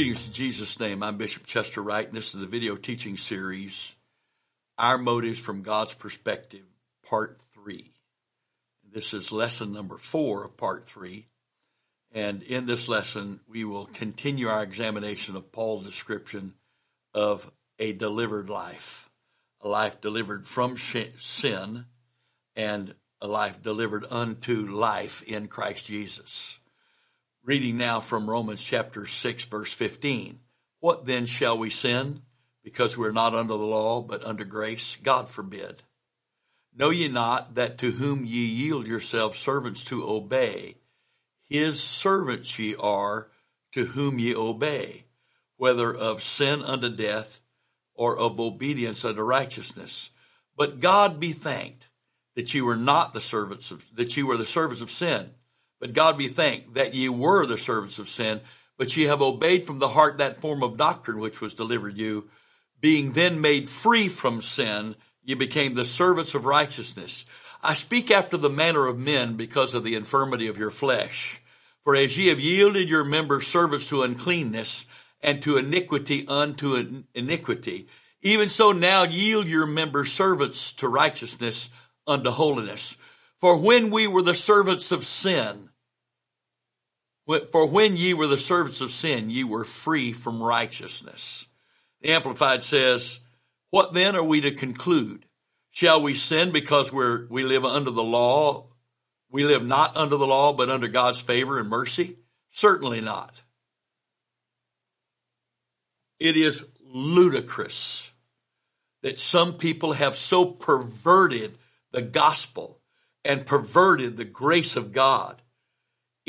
Greetings in Jesus' name. I'm Bishop Chester Wright, and this is the video teaching series, Our Motives from God's Perspective, Part 3. This is lesson number four of Part 3. And in this lesson, we will continue our examination of Paul's description of a delivered life, a life delivered from sin, and a life delivered unto life in Christ Jesus. Reading now from Romans chapter 6 verse 15. What then shall we sin? Because we're not under the law, but under grace? God forbid. Know ye not that to whom ye yield yourselves servants to obey, his servants ye are to whom ye obey, whether of sin unto death or of obedience unto righteousness. But God be thanked that ye were not the servants of, that ye were the servants of sin but God be thanked that ye were the servants of sin, but ye have obeyed from the heart that form of doctrine which was delivered you. Being then made free from sin, ye became the servants of righteousness. I speak after the manner of men because of the infirmity of your flesh. For as ye have yielded your members servants to uncleanness, and to iniquity unto iniquity, even so now yield your members servants to righteousness unto holiness. For when we were the servants of sin, for when ye were the servants of sin, ye were free from righteousness. The Amplified says, What then are we to conclude? Shall we sin because we're, we live under the law? We live not under the law, but under God's favor and mercy? Certainly not. It is ludicrous that some people have so perverted the gospel and perverted the grace of God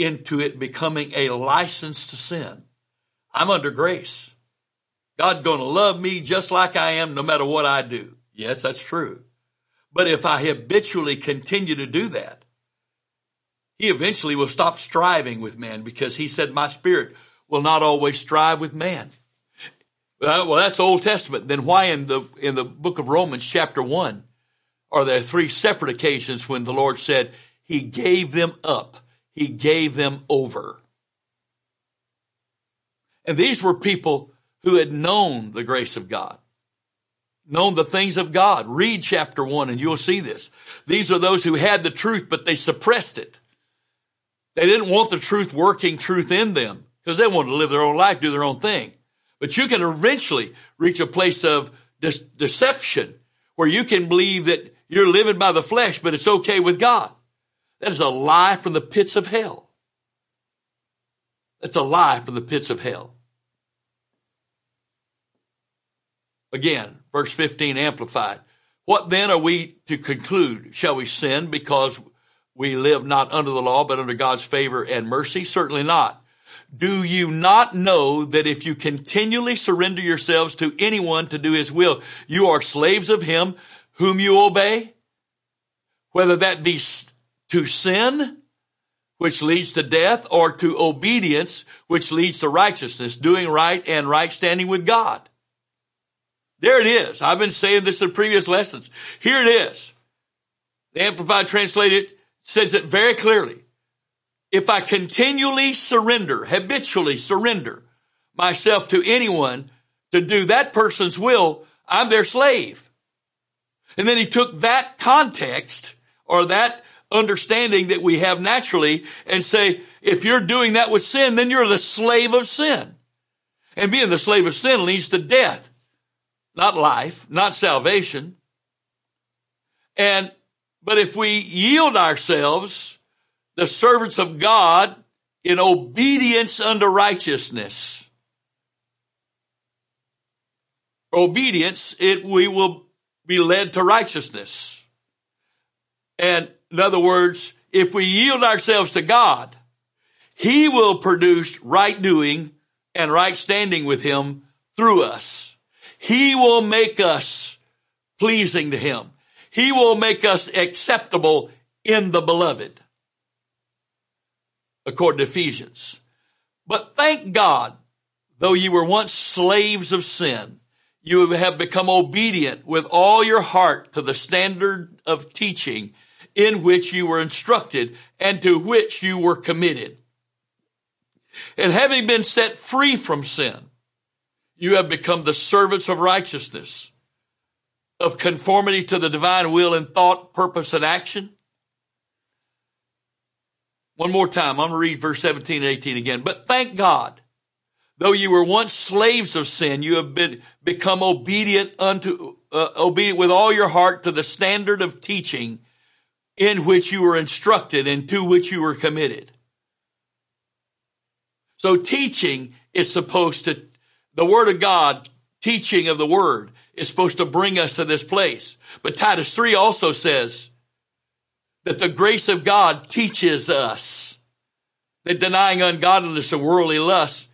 into it becoming a license to sin. I'm under grace. God's going to love me just like I am no matter what I do. Yes, that's true. But if I habitually continue to do that, he eventually will stop striving with man because he said, my spirit will not always strive with man. Well, that's Old Testament. Then why in the, in the book of Romans chapter one are there three separate occasions when the Lord said he gave them up he gave them over. And these were people who had known the grace of God, known the things of God. Read chapter one and you'll see this. These are those who had the truth, but they suppressed it. They didn't want the truth working truth in them because they wanted to live their own life, do their own thing. But you can eventually reach a place of de- deception where you can believe that you're living by the flesh, but it's okay with God. That is a lie from the pits of hell. That's a lie from the pits of hell. Again, verse 15 amplified. What then are we to conclude? Shall we sin because we live not under the law, but under God's favor and mercy? Certainly not. Do you not know that if you continually surrender yourselves to anyone to do his will, you are slaves of him whom you obey? Whether that be to sin, which leads to death, or to obedience, which leads to righteousness, doing right and right standing with God. There it is. I've been saying this in previous lessons. Here it is. The Amplified Translated says it very clearly. If I continually surrender, habitually surrender myself to anyone to do that person's will, I'm their slave. And then he took that context or that understanding that we have naturally and say, if you're doing that with sin, then you're the slave of sin. And being the slave of sin leads to death, not life, not salvation. And, but if we yield ourselves, the servants of God, in obedience unto righteousness, obedience, it, we will be led to righteousness. And in other words, if we yield ourselves to God, He will produce right doing and right standing with Him through us. He will make us pleasing to Him. He will make us acceptable in the beloved. According to Ephesians. But thank God, though you were once slaves of sin, you have become obedient with all your heart to the standard of teaching in which you were instructed and to which you were committed. And having been set free from sin, you have become the servants of righteousness, of conformity to the divine will in thought, purpose, and action. One more time, I'm going to read verse 17 and 18 again. But thank God, though you were once slaves of sin, you have been become obedient unto uh, obedient with all your heart to the standard of teaching in which you were instructed and to which you were committed. So teaching is supposed to, the word of God, teaching of the word is supposed to bring us to this place. But Titus 3 also says that the grace of God teaches us that denying ungodliness and worldly lust,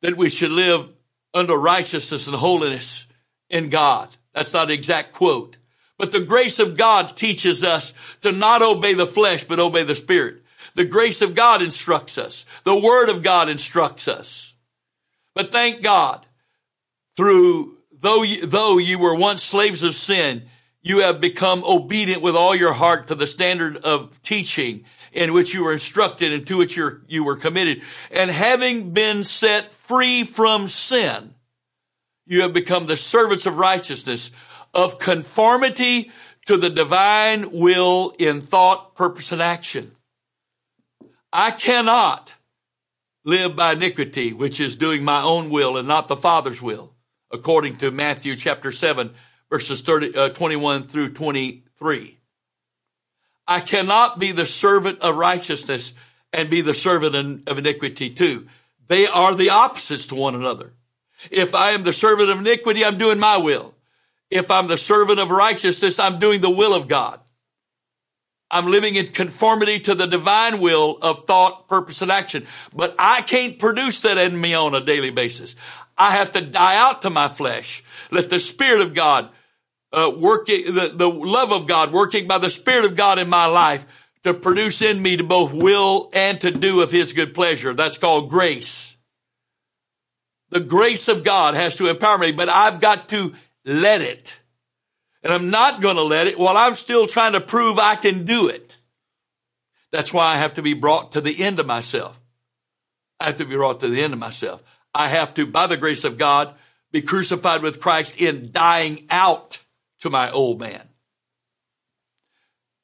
that we should live under righteousness and holiness in God. That's not an exact quote. But the grace of God teaches us to not obey the flesh, but obey the spirit. The grace of God instructs us. The word of God instructs us. But thank God, through, though you, though you were once slaves of sin, you have become obedient with all your heart to the standard of teaching in which you were instructed and to which you were committed. And having been set free from sin, you have become the servants of righteousness, of conformity to the divine will in thought, purpose, and action. I cannot live by iniquity, which is doing my own will and not the Father's will, according to Matthew chapter 7, verses 30, uh, 21 through 23. I cannot be the servant of righteousness and be the servant of iniquity too. They are the opposites to one another. If I am the servant of iniquity, I'm doing my will. If I'm the servant of righteousness, I'm doing the will of God. I'm living in conformity to the divine will of thought, purpose, and action. But I can't produce that in me on a daily basis. I have to die out to my flesh. Let the Spirit of God uh, working, the, the love of God working by the Spirit of God in my life to produce in me to both will and to do of His good pleasure. That's called grace. The grace of God has to empower me, but I've got to let it. And I'm not going to let it while I'm still trying to prove I can do it. That's why I have to be brought to the end of myself. I have to be brought to the end of myself. I have to, by the grace of God, be crucified with Christ in dying out to my old man.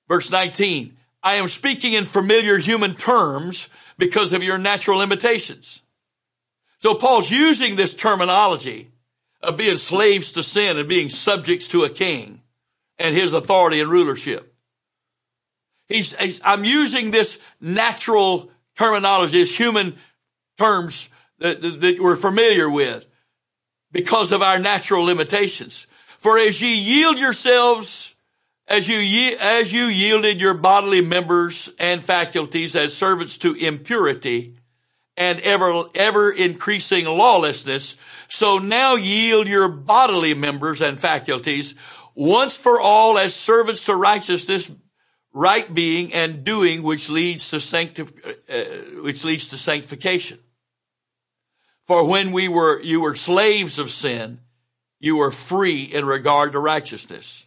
Verse 19, I am speaking in familiar human terms because of your natural limitations. So Paul's using this terminology of being slaves to sin and being subjects to a king and his authority and rulership. He's, he's, I'm using this natural terminology, this human terms that, that, that we're familiar with because of our natural limitations. For as ye yield yourselves, as you, ye, as you yielded your bodily members and faculties as servants to impurity, and ever, ever increasing lawlessness. So now yield your bodily members and faculties once for all as servants to righteousness, right being and doing, which leads to sanctif- uh, which leads to sanctification. For when we were, you were slaves of sin, you were free in regard to righteousness.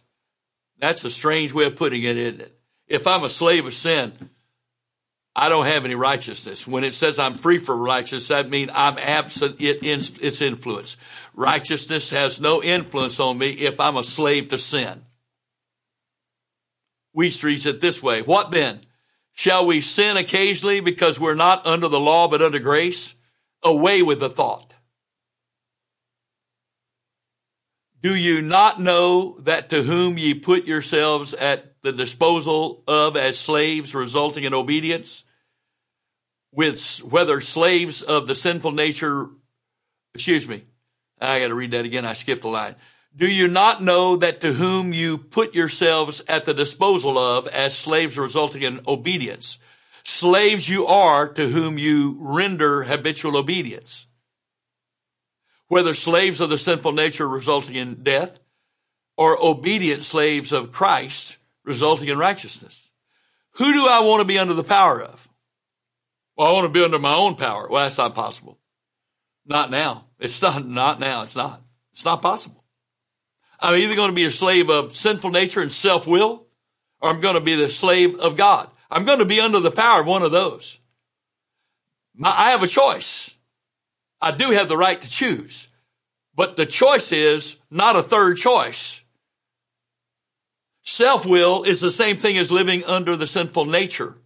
That's a strange way of putting it, isn't it? If I'm a slave of sin, I don't have any righteousness. When it says I'm free from righteousness, that means I'm absent it in, its influence. Righteousness has no influence on me if I'm a slave to sin. Wuest reads it this way. What then? Shall we sin occasionally because we're not under the law but under grace? Away with the thought. Do you not know that to whom ye put yourselves at the disposal of as slaves resulting in obedience? With whether slaves of the sinful nature, excuse me, I got to read that again. I skipped a line. Do you not know that to whom you put yourselves at the disposal of as slaves resulting in obedience? Slaves you are to whom you render habitual obedience whether slaves of the sinful nature resulting in death or obedient slaves of Christ resulting in righteousness. Who do I want to be under the power of? Well, I want to be under my own power. Well, that's not possible. Not now. It's not, not now. It's not. It's not possible. I'm either going to be a slave of sinful nature and self-will, or I'm going to be the slave of God. I'm going to be under the power of one of those. My, I have a choice. I do have the right to choose. But the choice is not a third choice. Self will is the same thing as living under the sinful nature.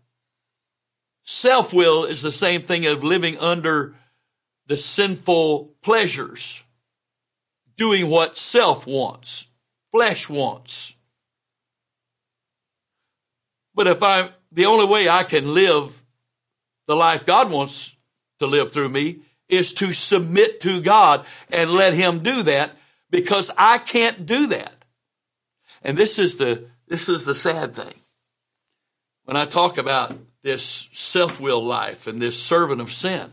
Self will is the same thing as living under the sinful pleasures, doing what self wants, flesh wants. But if I, the only way I can live the life God wants to live through me is to submit to God and let Him do that because I can't do that. And this is the, this is the sad thing. When I talk about this self-will life and this servant of sin,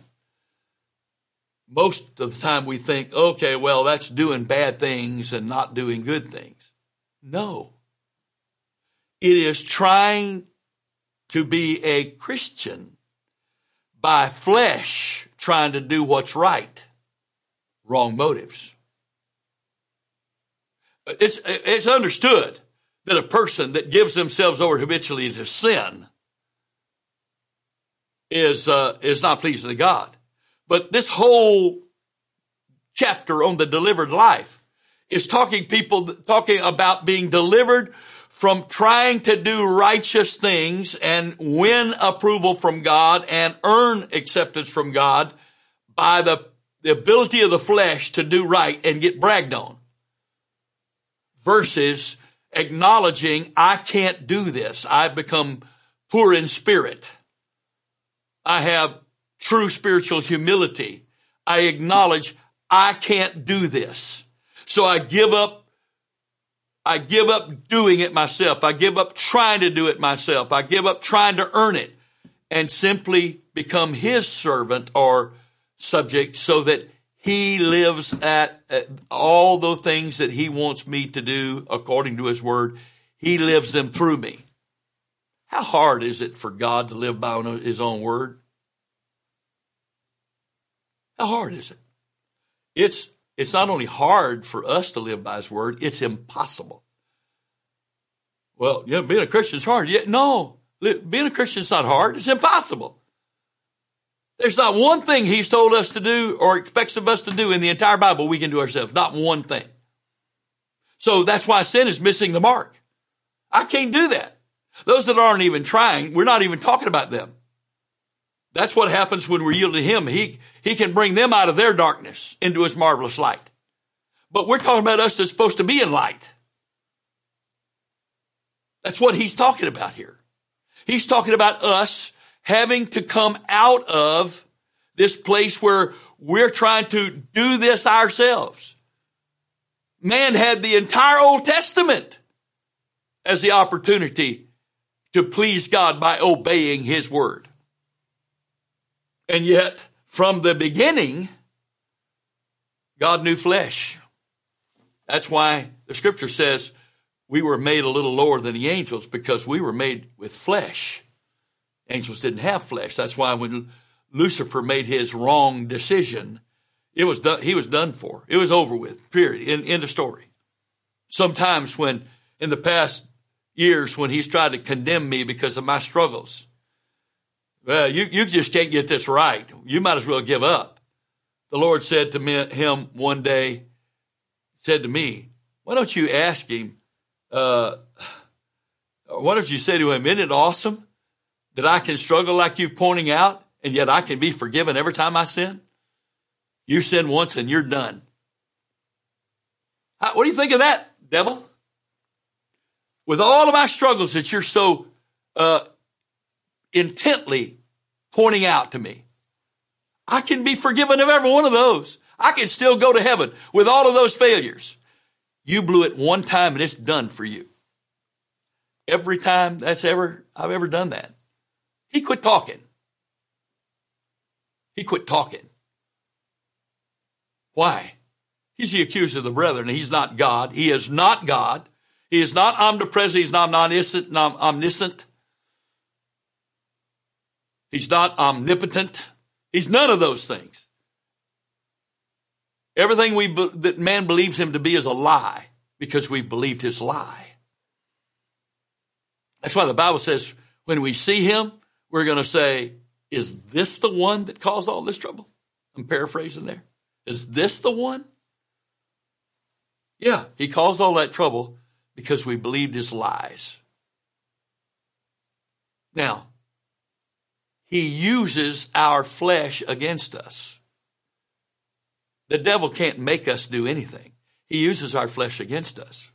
most of the time we think, okay, well, that's doing bad things and not doing good things. No. It is trying to be a Christian by flesh trying to do what's right. Wrong motives. It's, it's understood that a person that gives themselves over habitually to sin is, uh, is not pleasing to God. But this whole chapter on the delivered life is talking people, talking about being delivered from trying to do righteous things and win approval from God and earn acceptance from God by the, the ability of the flesh to do right and get bragged on versus acknowledging I can't do this. I've become poor in spirit. I have true spiritual humility. I acknowledge I can't do this. So I give up I give up doing it myself. I give up trying to do it myself. I give up trying to earn it and simply become his servant or subject so that he lives at, at all the things that he wants me to do according to his word. He lives them through me. How hard is it for God to live by his own word? How hard is it? It's it's not only hard for us to live by His Word, it's impossible. Well, yeah, being a Christian is hard. Yeah, no, being a Christian is not hard. It's impossible. There's not one thing He's told us to do or expects of us to do in the entire Bible we can do ourselves. Not one thing. So that's why sin is missing the mark. I can't do that. Those that aren't even trying, we're not even talking about them. That's what happens when we're to Him. He, He can bring them out of their darkness into His marvelous light. But we're talking about us that's supposed to be in light. That's what He's talking about here. He's talking about us having to come out of this place where we're trying to do this ourselves. Man had the entire Old Testament as the opportunity to please God by obeying His word. And yet, from the beginning, God knew flesh. That's why the scripture says we were made a little lower than the angels because we were made with flesh. Angels didn't have flesh. That's why when Lucifer made his wrong decision, it was done, he was done for. It was over with, period. In, in the story. Sometimes when, in the past years, when he's tried to condemn me because of my struggles, well, you, you just can't get this right. You might as well give up. The Lord said to me, him one day, said to me, why don't you ask him, uh, why don't you say to him, isn't it awesome that I can struggle like you're pointing out and yet I can be forgiven every time I sin? You sin once and you're done. How, what do you think of that, devil? With all of my struggles that you're so uh, intently pointing out to me. I can be forgiven of every one of those. I can still go to heaven with all of those failures. You blew it one time and it's done for you. Every time that's ever, I've ever done that. He quit talking. He quit talking. Why? He's the accuser of the brethren. He's not God. He is not God. He is not omnipresent. He's not omniscient. omniscient. He's not omnipotent. He's none of those things. Everything we that man believes him to be is a lie because we've believed his lie. That's why the Bible says when we see him, we're going to say, Is this the one that caused all this trouble? I'm paraphrasing there. Is this the one? Yeah, he caused all that trouble because we believed his lies. Now, he uses our flesh against us. The devil can't make us do anything. He uses our flesh against us.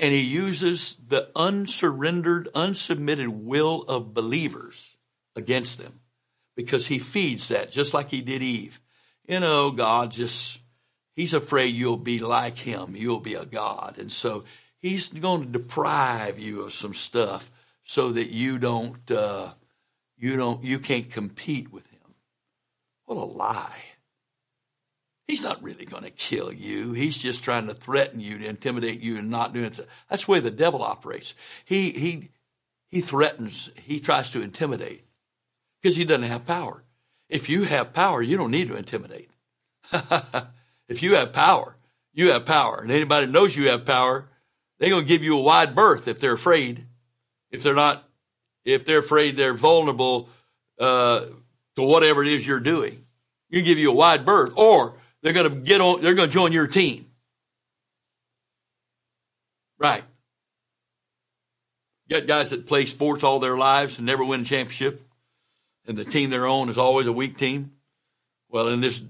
And he uses the unsurrendered, unsubmitted will of believers against them because he feeds that just like he did Eve. You know, God just, he's afraid you'll be like him. You'll be a God. And so he's going to deprive you of some stuff so that you don't, uh, you don't, you can't compete with him. What a lie. He's not really going to kill you. He's just trying to threaten you, to intimidate you, and not doing it. That's the way the devil operates. He he he threatens. He tries to intimidate because he doesn't have power. If you have power, you don't need to intimidate. if you have power, you have power, and anybody knows you have power, they're going to give you a wide berth if they're afraid. If they're not if they're afraid they're vulnerable uh, to whatever it is you're doing. You give you a wide berth, or they're going to get on. They're going to join your team. Right. You got guys that play sports all their lives and never win a championship, and the team they're on is always a weak team. Well, in this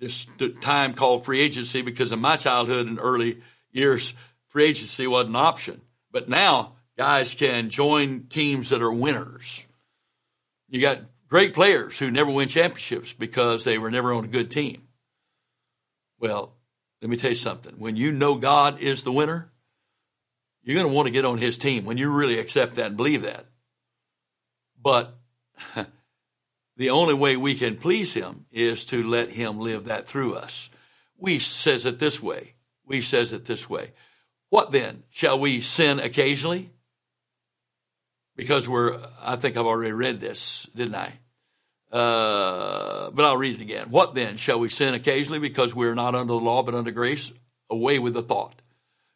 this time called free agency, because in my childhood and early years, free agency wasn't an option. But now guys can join teams that are winners. You got great players who never win championships because they were never on a good team. Well, let me tell you something. When you know God is the winner, you're going to want to get on his team when you really accept that and believe that. But the only way we can please him is to let him live that through us. Wuest says it this way. Wuest says it this way. What then? Shall we sin occasionally? because we're, I think I've already read this, didn't I? Uh, but I'll read it again. What then? Shall we sin occasionally because we are not under the law but under grace? Away with the thought.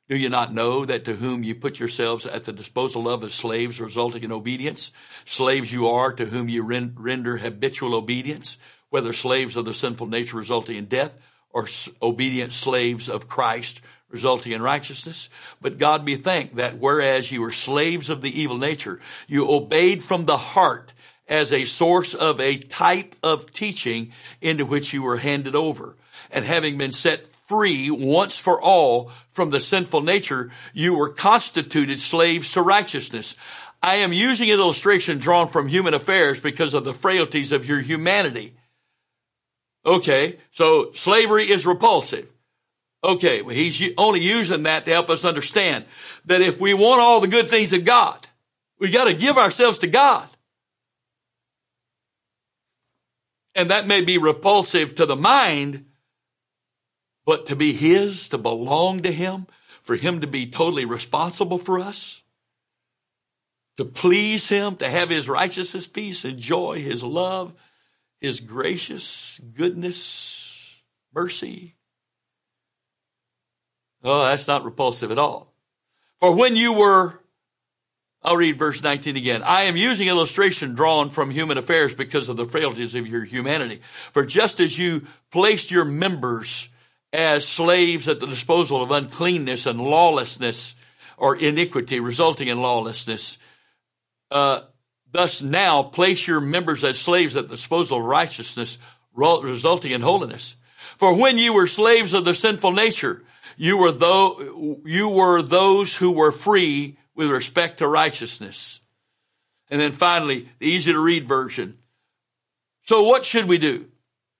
Do you not know that to whom you put yourselves at the disposal of as slaves resulting in obedience? Slaves you are to whom you render habitual obedience, whether slaves of the sinful nature resulting in death or obedient slaves of Christ resulting in righteousness. But God be thanked that whereas you were slaves of the evil nature, you obeyed from the heart as a source of a type of teaching into which you were handed over. And having been set free once for all from the sinful nature, you were constituted slaves to righteousness. I am using an illustration drawn from human affairs because of the frailties of your humanity. Okay, so slavery is repulsive. Okay, well, he's only using that to help us understand that if we want all the good things of God, we got to give ourselves to God. And that may be repulsive to the mind, but to be His, to belong to Him, for Him to be totally responsible for us, to please Him, to have His righteousness, peace, and joy, His love, His gracious goodness, mercy, Oh, that's not repulsive at all. For when you were, I'll read verse 19 again. I am using illustration drawn from human affairs because of the frailties of your humanity. For just as you placed your members as slaves at the disposal of uncleanness and lawlessness or iniquity resulting in lawlessness, uh, thus now place your members as slaves at the disposal of righteousness resulting in holiness. For when you were slaves of the sinful nature, you were though, you were those who were free with respect to righteousness. And then finally, the easy to read version. So what should we do?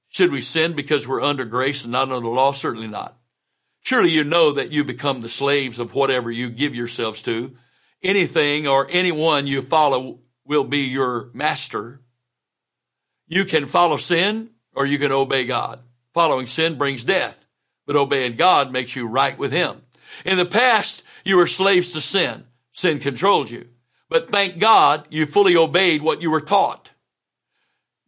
Should we sin because we're under grace and not under law? Certainly not. Surely you know that you become the slaves of whatever you give yourselves to. Anything or anyone you follow will be your master. You can follow sin or you can obey God. Following sin brings death but obeying God makes you right with Him. In the past, you were slaves to sin. Sin controlled you. But thank God you fully obeyed what you were taught.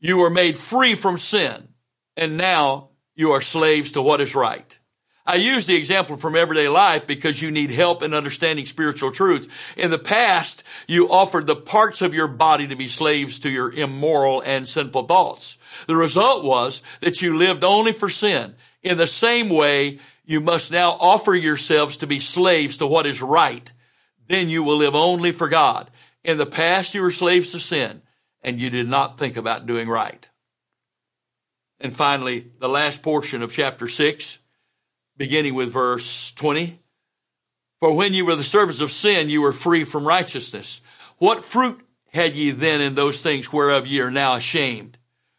You were made free from sin, and now you are slaves to what is right. I use the example from everyday life because you need help in understanding spiritual truths. In the past, you offered the parts of your body to be slaves to your immoral and sinful thoughts. The result was that you lived only for sin. In the same way, you must now offer yourselves to be slaves to what is right. Then you will live only for God. In the past, you were slaves to sin and you did not think about doing right. And finally, the last portion of chapter 6, beginning with verse 20. For when you were the servants of sin, you were free from righteousness. What fruit had ye then in those things whereof ye are now ashamed?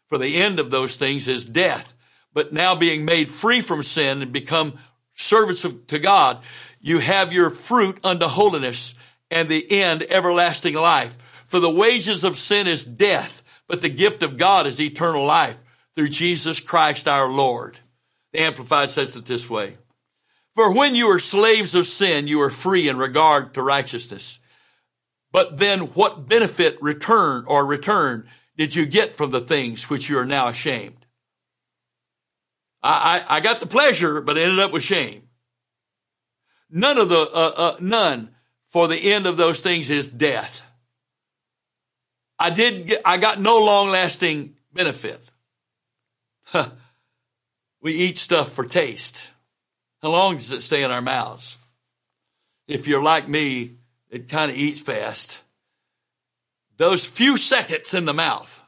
For the end of those things is death. But now being made free from sin and become servants of, to God, you have your fruit unto holiness and the end everlasting life. For the wages of sin is death, but the gift of God is eternal life through Jesus Christ our Lord. The Amplified says it this way. For when you were slaves of sin, you were free in regard to righteousness. But then what benefit return or return did you get from the things which you are now ashamed? I, I, I got the pleasure, but I ended up with shame. None of the, uh, uh, none for the end of those things is death. I did get, I got no long lasting benefit. we eat stuff for taste. How long does it stay in our mouths? If you're like me, it kind of eats fast. Those few seconds in the mouth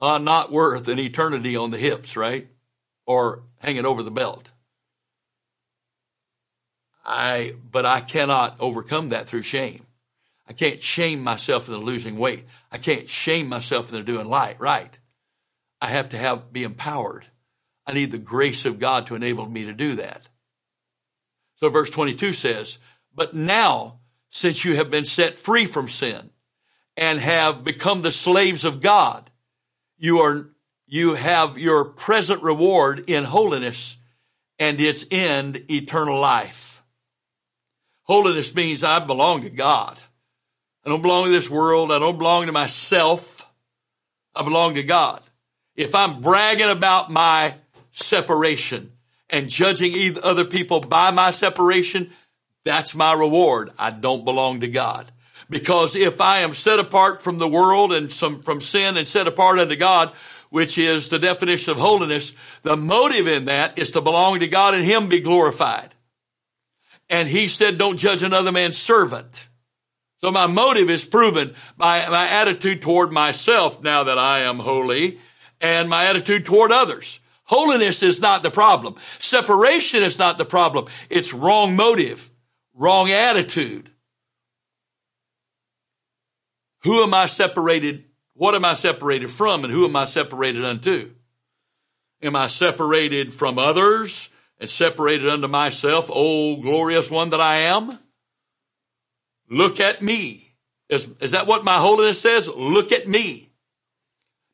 are not worth an eternity on the hips, right? Or hanging over the belt. I, but I cannot overcome that through shame. I can't shame myself into losing weight. I can't shame myself into doing light, right. I have to have be empowered. I need the grace of God to enable me to do that. So verse 22 says, but now, since you have been set free from sin and have become the slaves of God, you are, you have your present reward in holiness and its end eternal life. Holiness means I belong to God. I don't belong to this world. I don't belong to myself. I belong to God. If I'm bragging about my separation and judging other people by my separation, that's my reward. I don't belong to God. Because if I am set apart from the world and some, from sin and set apart unto God, which is the definition of holiness, the motive in that is to belong to God and Him be glorified. And He said, don't judge another man's servant. So my motive is proven by my attitude toward myself now that I am holy and my attitude toward others. Holiness is not the problem. Separation is not the problem. It's wrong motive, wrong attitude. Who am I separated? What am I separated from and who am I separated unto? Am I separated from others and separated unto myself, oh glorious one that I am? Look at me. Is, is that what my holiness says? Look at me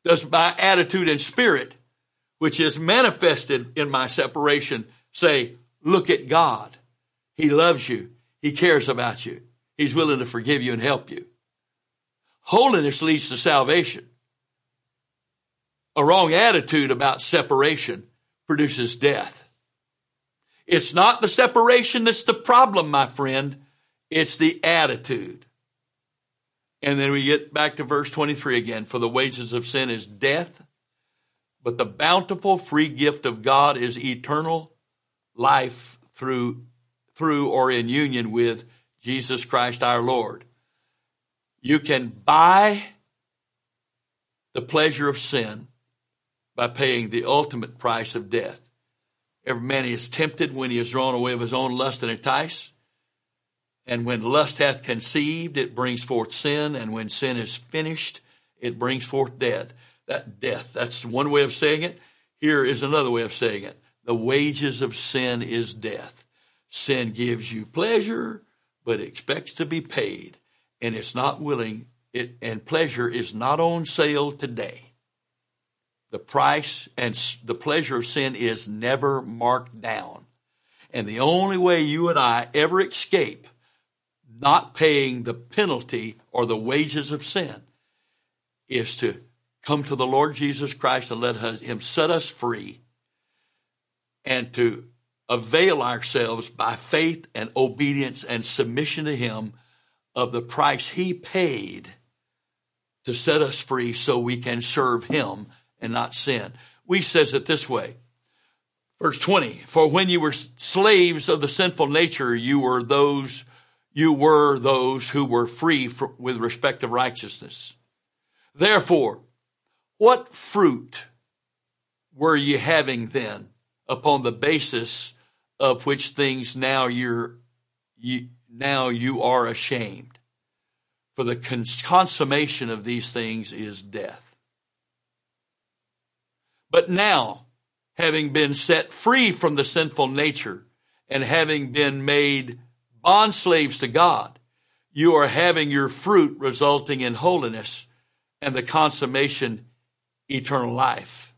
does my attitude and spirit, which is manifested in my separation, say, look at God. He loves you. He cares about you. He's willing to forgive you and help you. Holiness leads to salvation. A wrong attitude about separation produces death. It's not the separation that's the problem, my friend. It's the attitude. And then we get back to verse 23 again. For the wages of sin is death, but the bountiful free gift of God is eternal life through, through or in union with Jesus Christ our Lord. You can buy the pleasure of sin by paying the ultimate price of death. Every man is tempted when he is drawn away of his own lust and entice. And when lust hath conceived, it brings forth sin. And when sin is finished, it brings forth death. That death. That's one way of saying it. Here is another way of saying it. The wages of sin is death. Sin gives you pleasure, but expects to be paid. And it's not willing, it, and pleasure is not on sale today. The price and the pleasure of sin is never marked down. And the only way you and I ever escape not paying the penalty or the wages of sin is to come to the Lord Jesus Christ and let Him set us free and to avail ourselves by faith and obedience and submission to Him of the price He paid to set us free so we can serve Him and not sin. Wuest says it this way. Verse 20, for when you were slaves of the sinful nature, you were those, you were those who were free for, with respect of righteousness. Therefore, what fruit were you having then upon the basis of which things now you're, you, now you are ashamed? For the consummation of these things is death. But now, having been set free from the sinful nature and having been made bond slaves to God, you are having your fruit resulting in holiness and the consummation eternal life.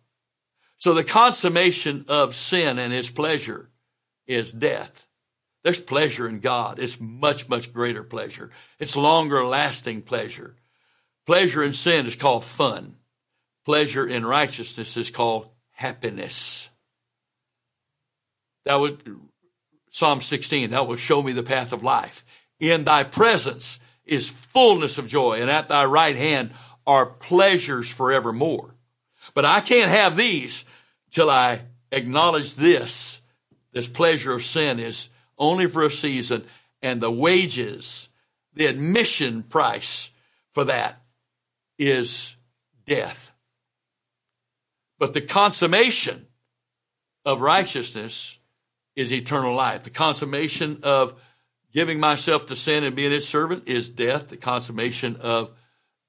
So the consummation of sin and his pleasure is death. There's pleasure in God. It's much, much greater pleasure. It's longer lasting pleasure. Pleasure in sin is called fun. Pleasure in righteousness is called happiness. That was Psalm 16, that will show me the path of life. In thy presence is fullness of joy, and at thy right hand are pleasures forevermore. But I can't have these till I acknowledge this. This pleasure of sin is only for a season, and the wages, the admission price for that is death. But the consummation of righteousness is eternal life. The consummation of giving myself to sin and being its servant is death. The consummation of,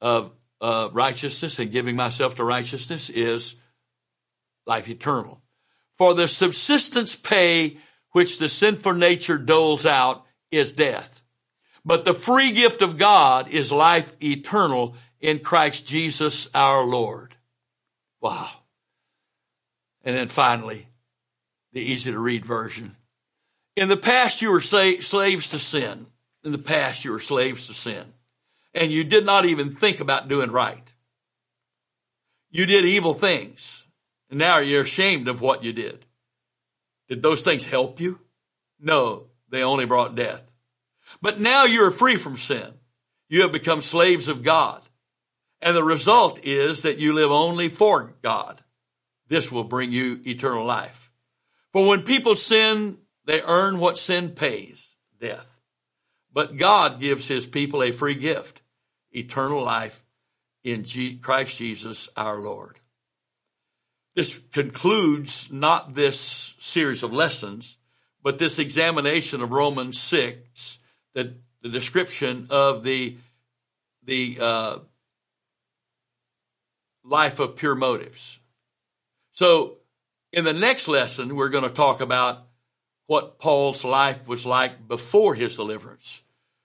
of uh, righteousness and giving myself to righteousness is life eternal. For the subsistence pay which the sinful nature doles out is death. But the free gift of God is life eternal in Christ Jesus our Lord. Wow. And then finally, the easy to read version. In the past, you were slaves to sin. In the past, you were slaves to sin and you did not even think about doing right. You did evil things, and now you're ashamed of what you did. Did those things help you? No, they only brought death. But now you're free from sin. You have become slaves of God. And the result is that you live only for God. This will bring you eternal life. For when people sin, they earn what sin pays, death. But God gives his people a free gift eternal life in Christ Jesus our Lord. This concludes not this series of lessons, but this examination of Romans 6, the, the description of the, the uh, life of pure motives. So, in the next lesson, we're going to talk about what Paul's life was like before his deliverance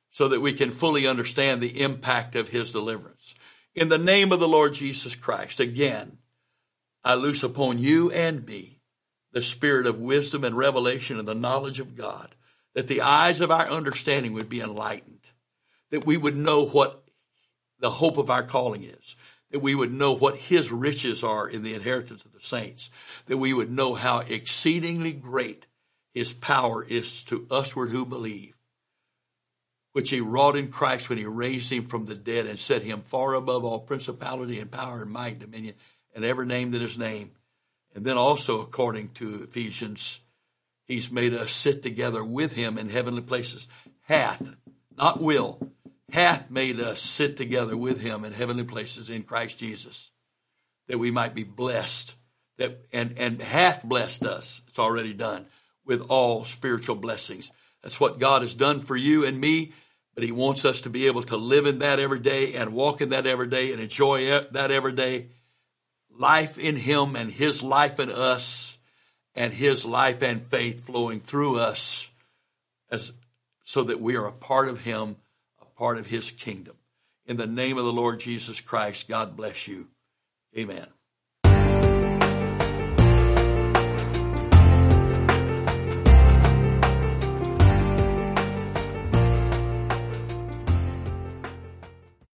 so that we can fully understand the impact of his deliverance. In the name of the Lord Jesus Christ, again, I loose upon you and me the spirit of wisdom and revelation and the knowledge of God, that the eyes of our understanding would be enlightened, that we would know what the hope of our calling is, that we would know what his riches are in the inheritance of the saints, that we would know how exceedingly great his power is to usward who believe which he wrought in Christ when he raised him from the dead and set him far above all principality and power and might, dominion, and every name that is named. And then also, according to Ephesians, he's made us sit together with him in heavenly places. Hath, not will, hath made us sit together with him in heavenly places in Christ Jesus, that we might be blessed, that and, and hath blessed us, it's already done, with all spiritual blessings. That's what God has done for you and me but he wants us to be able to live in that every day and walk in that every day and enjoy that every day. Life in him and his life in us and his life and faith flowing through us as so that we are a part of him, part of his kingdom. In the name of the Lord Jesus Christ, God bless you. Amen.